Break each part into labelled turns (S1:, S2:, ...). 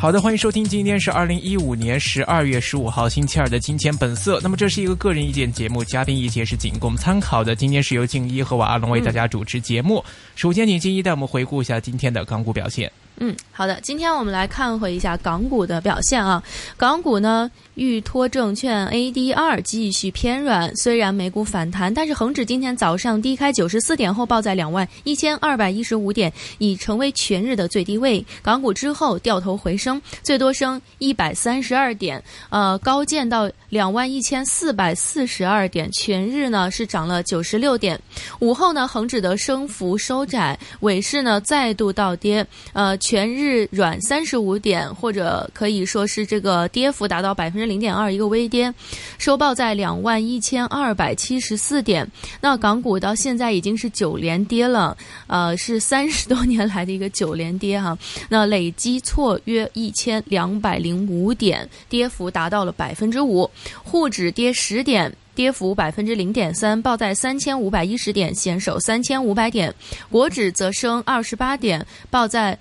S1: 好的，欢迎收听，今天是二零一五年十二月十五号星期二的《金钱本色》。那么这是一个个人意见节目，嘉宾意见是仅供参考的。今天是由静一和我阿龙为大家主持节目。首先，请静一带我们回顾一下今天的港股表现。
S2: 嗯，好的，今天我们来看回一下港股的表现啊。港股呢，裕托证券 ADR 继续偏软，虽然美股反弹，但是恒指今天早上低开九十四点后报在两万一千二百一十五点，已成为全日的最低位。港股之后掉头回升，最多升一百三十二点，呃，高见到两万一千四百四十二点，全日呢是涨了九十六点。午后呢，恒指的升幅收窄，尾市呢再度倒跌，呃。全日软三十五点，或者可以说是这个跌幅达到百分之零点二，一个微跌，收报在两万一千二百七十四点。那港股到现在已经是九连跌了，呃，是三十多年来的一个九连跌哈。那累计错约一千两百零五点，跌幅达到了百分之五。沪指跌十点。跌幅百分之零点三，报在三千五百一十点，险守三千五百点。国指则升二十八点，报在。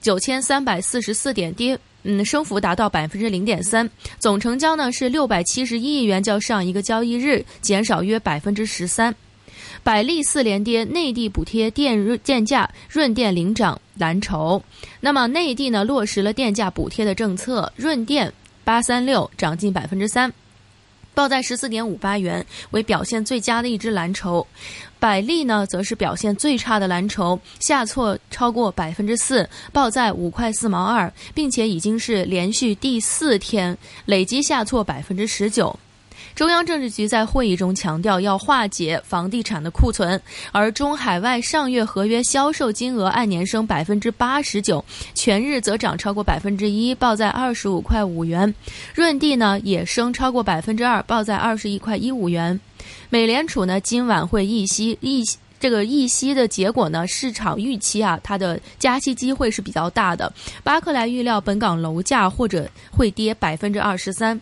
S2: 九千三百四十四点跌，嗯，升幅达到百分之零点三，总成交呢是六百七十一亿元，较上一个交易日减少约百分之十三。百利四连跌，内地补贴电电价，润电领涨蓝筹。那么内地呢落实了电价补贴的政策，润电八三六涨近百分之三。报在十四点五八元，为表现最佳的一只蓝筹。百利呢，则是表现最差的蓝筹，下挫超过百分之四，报在五块四毛二，并且已经是连续第四天累计下挫百分之十九。中央政治局在会议中强调，要化解房地产的库存，而中海外上月合约销售金额按年升百分之八十九，全日则涨超过百分之一，报在二十五块五元。润地呢也升超过百分之二，报在二十一块一五元。美联储呢今晚会议息议这个议息的结果呢，市场预期啊，它的加息机会是比较大的。巴克莱预料本港楼价或者会跌百分之二十三。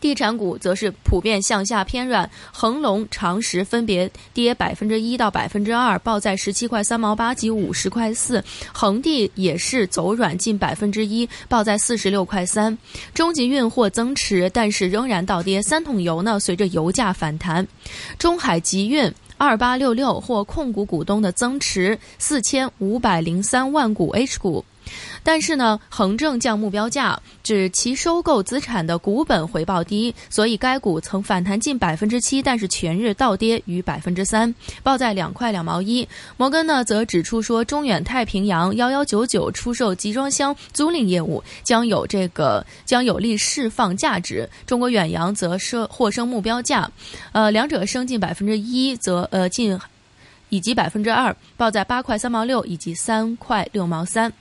S2: 地产股则是普遍向下偏软，恒隆、长实分别跌百分之一到百分之二，报在十七块三毛八及五十块四。恒地也是走软近百分之一，报在四十六块三。中级运货增持，但是仍然倒跌。三桶油呢，随着油价反弹。中海集运二八六六或控股股东的增持四千五百零三万股 H 股。但是呢，恒正降目标价，指其收购资产的股本回报低，所以该股曾反弹近百分之七，但是全日倒跌逾百分之三，报在两块两毛一。摩根呢则指出说，中远太平洋幺幺九九出售集装箱租赁业务将有这个将有利释放价值。中国远洋则升获升目标价，呃，两者升近百分之一，则呃近以及百分之二，报在八块三毛六以及三块六毛三。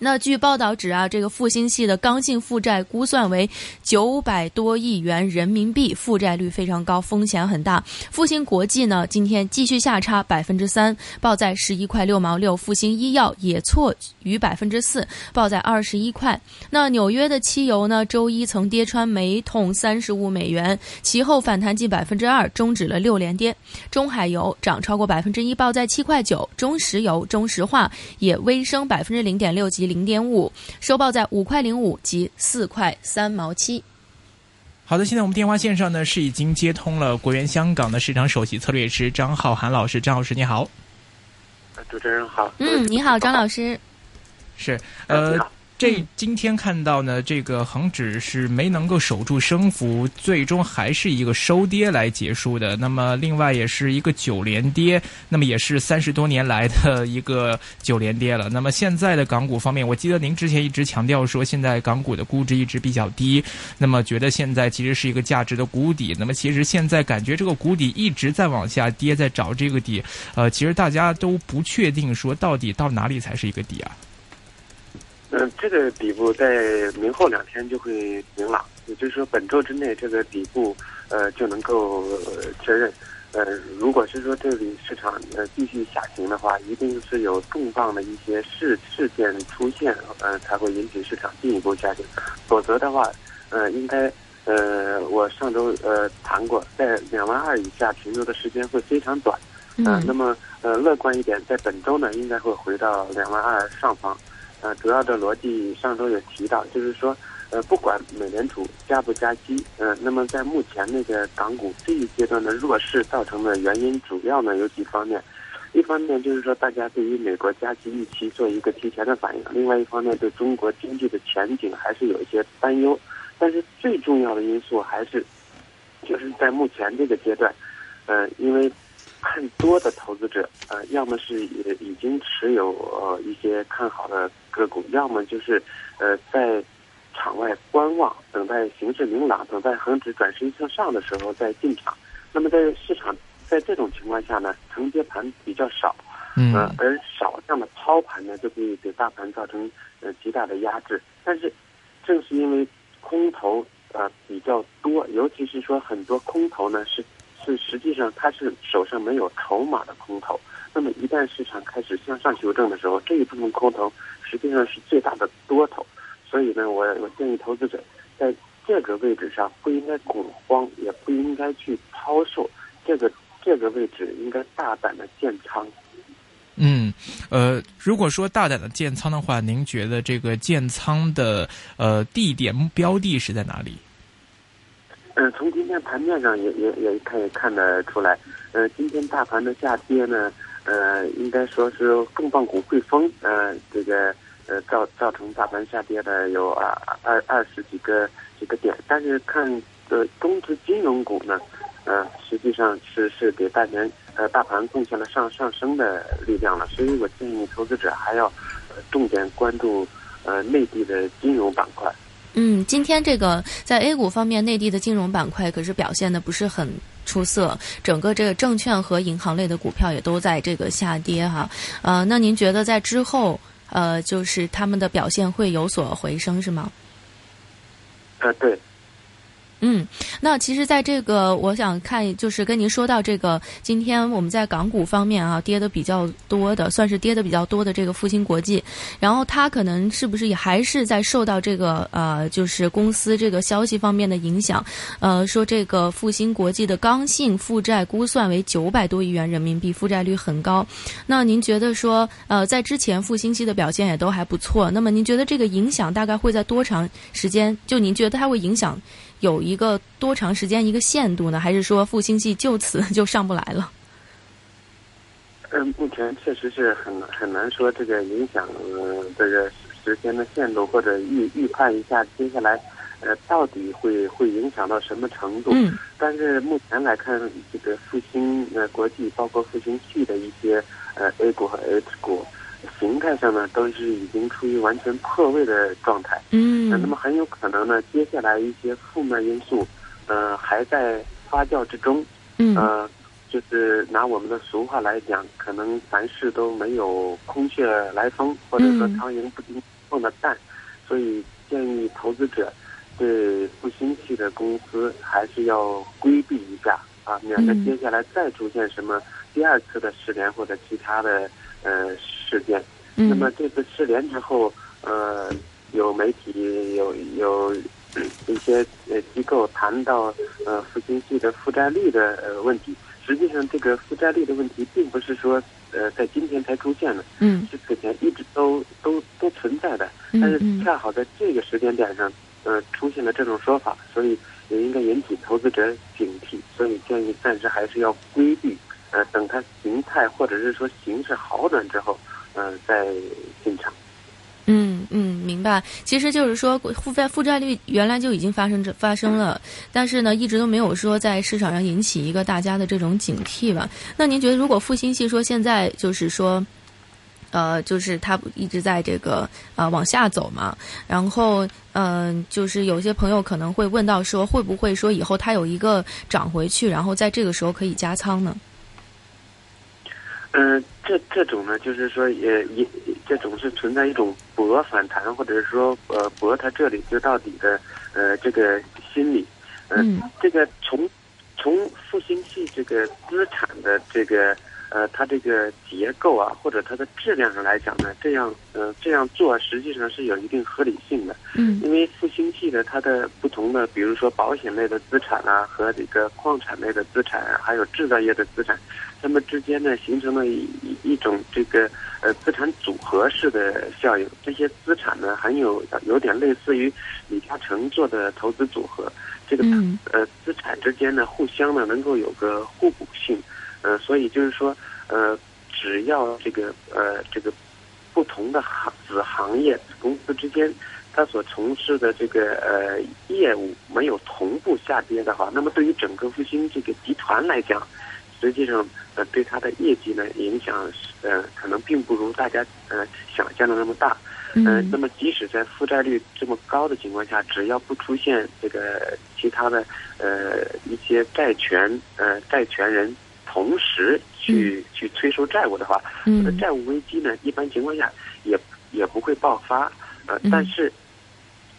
S2: 那据报道指啊，这个复兴系的刚性负债估算为九百多亿元人民币，负债率非常高，风险很大。复兴国际呢，今天继续下差百分之三，报在十一块六毛六。复兴医药也错逾百分之四，报在二十一块。那纽约的汽油呢，周一曾跌穿每桶三十五美元，其后反弹近百分之二，终止了六连跌。中海油涨超过百分之一，报在七块九。中石油、中石化也微升百分之零点六及。零点五，收报在五块零五及四块三毛七。
S1: 好的，现在我们电话线上呢是已经接通了国元香港的市场首席策略师张浩涵老师，张老师你好。
S3: 主持人好。
S2: 嗯，你好，张老师。
S1: 是，呃。这今天看到呢，这个恒指是没能够守住升幅，最终还是一个收跌来结束的。那么，另外也是一个九连跌，那么也是三十多年来的 一个九连跌了。那么现在的港股方面，我记得您之前一直强调说，现在港股的估值一直比较低，那么觉得现在其实是一个价值的谷底。那么其实现在感觉这个谷底一直在往下跌，在找这个底。呃，其实大家都不确定说到底到哪里才是一个底啊。
S3: 嗯，这个底部在明后两天就会明朗，也就是说本周之内这个底部呃就能够确认。呃，如果是说这里市场呃继续下行的话，一定是有重磅的一些事事件出现，呃，才会引起市场进一步下行。否则的话，呃，应该呃，我上周呃谈过，在两万二以下停留的时间会非常短。
S2: 嗯，
S3: 那么呃，乐观一点，在本周呢，应该会回到两万二上方。呃，主要的逻辑上周也提到，就是说。呃，不管美联储加不加息，呃，那么在目前那个港股这一阶段的弱势造成的原因，主要呢有几方面。一方面就是说，大家对于美国加息预期做一个提前的反应；另外一方面，对中国经济的前景还是有一些担忧。但是最重要的因素还是，就是在目前这个阶段，呃，因为看多的投资者，呃，要么是已经持有呃一些看好的个股，要么就是呃在。场外观望，等待形势明朗，等待恒指转势向上的时候再进场。那么在市场在这种情况下呢，承接盘比较少，
S1: 嗯，
S3: 而少量的抛盘呢，就可以给大盘造成呃极大的压制。但是正是因为空头呃比较多，尤其是说很多空头呢是是实际上他是手上没有筹码的空头。那么一旦市场开始向上修正的时候，这一部分空头实际上是最大的多头。所以呢，我我建议投资者在这个位置上不应该恐慌，也不应该去抛售。这个这个位置应该大胆的建仓。
S1: 嗯，呃，如果说大胆的建仓的话，您觉得这个建仓的呃地点标的是在哪里？
S3: 嗯，从今天盘面上也也也可以看得出来。呃，今天大盘的下跌呢，呃，应该说是重磅股汇丰，呃，这个。呃，造造成大盘下跌的有二二二十几个几个点，但是看呃中资金融股呢，呃，实际上是是给大盘呃大盘贡献了上上升的力量了，所以我建议投资者还要重点关注呃内地的金融板块。
S2: 嗯，今天这个在 A 股方面，内地的金融板块可是表现的不是很出色，整个这个证券和银行类的股票也都在这个下跌哈。呃，那您觉得在之后？呃，就是他们的表现会有所回升，是吗？
S3: 呃，对。
S2: 嗯，那其实，在这个我想看，就是跟您说到这个，今天我们在港股方面啊，跌的比较多的，算是跌的比较多的这个复兴国际，然后它可能是不是也还是在受到这个呃，就是公司这个消息方面的影响？呃，说这个复兴国际的刚性负债估算为九百多亿元人民币，负债率很高。那您觉得说，呃，在之前复兴期的表现也都还不错，那么您觉得这个影响大概会在多长时间？就您觉得它会影响？有一个多长时间一个限度呢？还是说复兴系就此 就上不来了？
S3: 嗯，目前确实是很很难说这个影响呃这个时间的限度，或者预预判一下接下来呃到底会会影响到什么程度。
S2: 嗯。
S3: 但是目前来看，这个复兴呃国际包括复兴系的一些呃 A 股和 H 股。形态上呢，都是已经处于完全破位的状态。
S2: 嗯，
S3: 那么很有可能呢，接下来一些负面因素，呃，还在发酵之中。
S2: 嗯，
S3: 呃，就是拿我们的俗话来讲，可能凡事都没有空穴来风，或者说苍蝇不叮碰的蛋。所以建议投资者对不新气的公司还是要规避一下啊，免得接下来再出现什么第二次的失联或者其他的呃。事件，那么这次失联之后，呃，有媒体有有一些呃机构谈到呃复兴系的负债率的呃问题。实际上，这个负债率的问题并不是说呃在今天才出现的，
S2: 嗯，
S3: 是此前一直都都都存在的。但是恰好在这个时间点上，呃，出现了这种说法，所以也应该引起投资者警惕。所以建议暂时还是要规避，呃，等它形态或者是说形势好转之后。嗯，再进场。
S2: 嗯嗯，明白。其实就是说，负债负债率原来就已经发生着发生了，但是呢，一直都没有说在市场上引起一个大家的这种警惕吧。那您觉得，如果复兴系说现在就是说，呃，就是它一直在这个呃往下走嘛，然后嗯，就是有些朋友可能会问到说，会不会说以后它有一个涨回去，然后在这个时候可以加仓呢？
S3: 嗯，这这种呢，就是说，也也这种是存在一种博反弹，或者是说，呃，博它这里就到底的，呃，这个心理，嗯，这个从从复兴系这个资产的这个。呃，它这个结构啊，或者它的质量上来讲呢，这样呃这样做实际上是有一定合理性的。
S2: 嗯，
S3: 因为复兴系的它的不同的，比如说保险类的资产啊，和这个矿产类的资产，还有制造业的资产，它们之间呢形成了一一种这个呃资产组合式的效应。这些资产呢，很有有点类似于李嘉诚做的投资组合，这个呃资产之间呢互相呢能够有个互补性。呃，所以就是说，呃，只要这个呃这个不同的行子行业公司之间，它所从事的这个呃业务没有同步下跌的话，那么对于整个复兴这个集团来讲，实际上呃对它的业绩呢影响呃可能并不如大家呃想象的那么大。
S2: 嗯。
S3: 那么即使在负债率这么高的情况下，只要不出现这个其他的呃一些债权呃债权人。同时去去催收债务的话，它的债务危机呢，一般情况下也也不会爆发。呃，但是，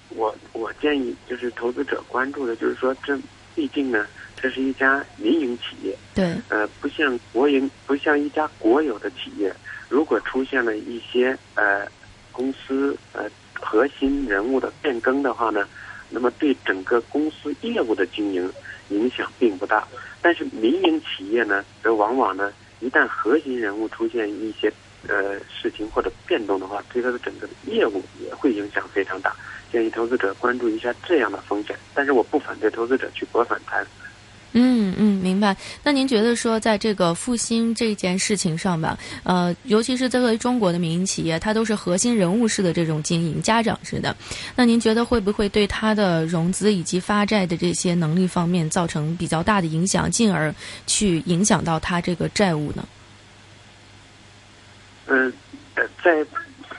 S3: 我我建议就是投资者关注的，就是说，这毕竟呢，这是一家民营企业，
S2: 对，
S3: 呃，不像国营，不像一家国有的企业，如果出现了一些呃公司呃核心人物的变更的话呢，那么对整个公司业务的经营影响并不大。但是民营企业呢，则往往呢，一旦核心人物出现一些呃事情或者变动的话，对它的整个的业务也会影响非常大。建议投资者关注一下这样的风险。但是我不反对投资者去博反弹。
S2: 嗯嗯，明白。那您觉得说，在这个复兴这件事情上吧，呃，尤其是作为中国的民营企业，它都是核心人物式的这种经营，家长式的。那您觉得会不会对它的融资以及发债的这些能力方面造成比较大的影响，进而去影响到它这个债务呢？
S3: 呃，在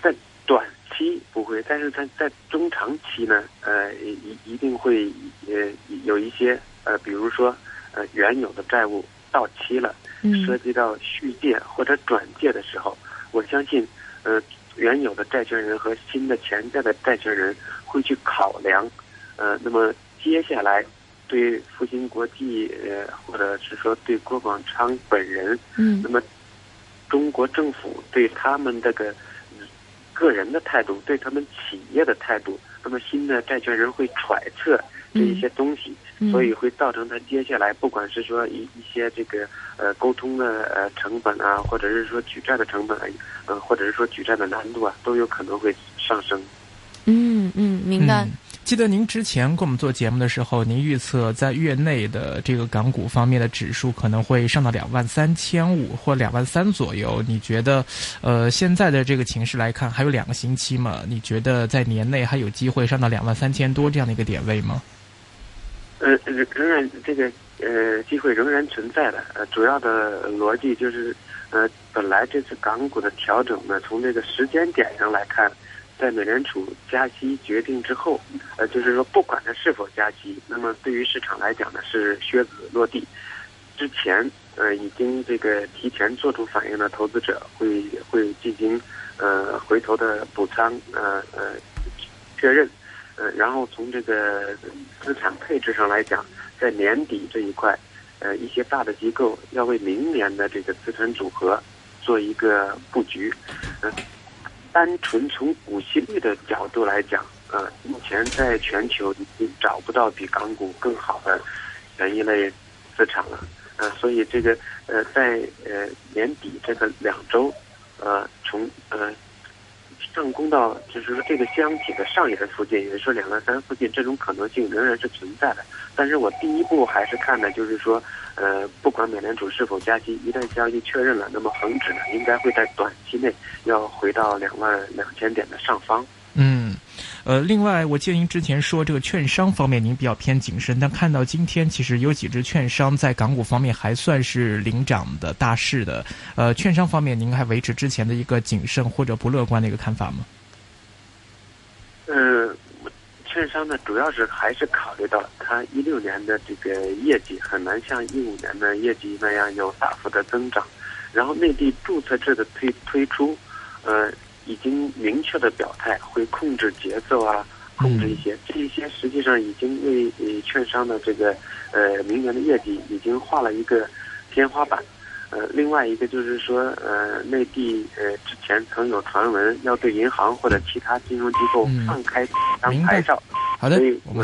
S3: 在短期不会，但是在在中长期呢，呃，一一定会呃有一些呃，比如说。呃，原有的债务到期了，涉及到续借或者转借的时候，我相信，呃，原有的债权人和新的潜在的债权人会去考量，呃，那么接下来对复兴国际，呃，或者是说对郭广昌本人，
S2: 嗯，
S3: 那么中国政府对他们这个个人的态度，对他们企业的态度，那么新的债权人会揣测这一些东西。所以会造成他接下来不管是说一一些这个呃沟通的呃成本啊，或者是说举债的成本，呃，或者是说举债的难度啊，都有可能会上升。
S2: 嗯嗯，明白。
S1: 记得您之前跟我们做节目的时候，您预测在月内的这个港股方面的指数可能会上到两万三千五或两万三左右。你觉得，呃，现在的这个情势来看，还有两个星期嘛？你觉得在年内还有机会上到两万三千多这样的一个点位吗？
S3: 呃，仍然这个呃机会仍然存在的。呃，主要的逻辑就是，呃，本来这次港股的调整呢，从这个时间点上来看，在美联储加息决定之后，呃，就是说不管它是否加息，那么对于市场来讲呢，是靴子落地。之前呃已经这个提前做出反应的投资者会会进行呃回头的补仓呃呃确认。呃，然后从这个资产配置上来讲，在年底这一块，呃，一些大的机构要为明年的这个资产组合做一个布局。呃，单纯从股息率的角度来讲，呃，目前在全球已经找不到比港股更好的权益类资产了。呃，所以这个呃，在呃年底这个两周，呃，从呃。上攻到就是说这个箱体的上沿附近，也就是说两万三附近，这种可能性仍然是存在的。但是我第一步还是看的就是说，呃，不管美联储是否加息，一旦加息确认了，那么恒指呢应该会在短期内要回到两万两千点的上方。
S1: 呃，另外，我记得您之前说这个券商方面您比较偏谨慎，但看到今天其实有几只券商在港股方面还算是领涨的大势的。呃，券商方面您还维持之前的一个谨慎或者不乐观的一个看法吗？
S3: 呃，券商呢，主要是还是考虑到它一六年的这个业绩很难像一五年的业绩那样有大幅的增长，然后内地注册制的推推出，呃。已经明确的表态会控制节奏啊，控制一些，这一些实际上已经为呃券商的这个呃明年的业绩已经画了一个天花板。呃，另外一个就是说，呃，内地呃之前曾有传闻要对银行或者其他金融机构放开张牌照，
S1: 好的，
S3: 所以
S1: 我们。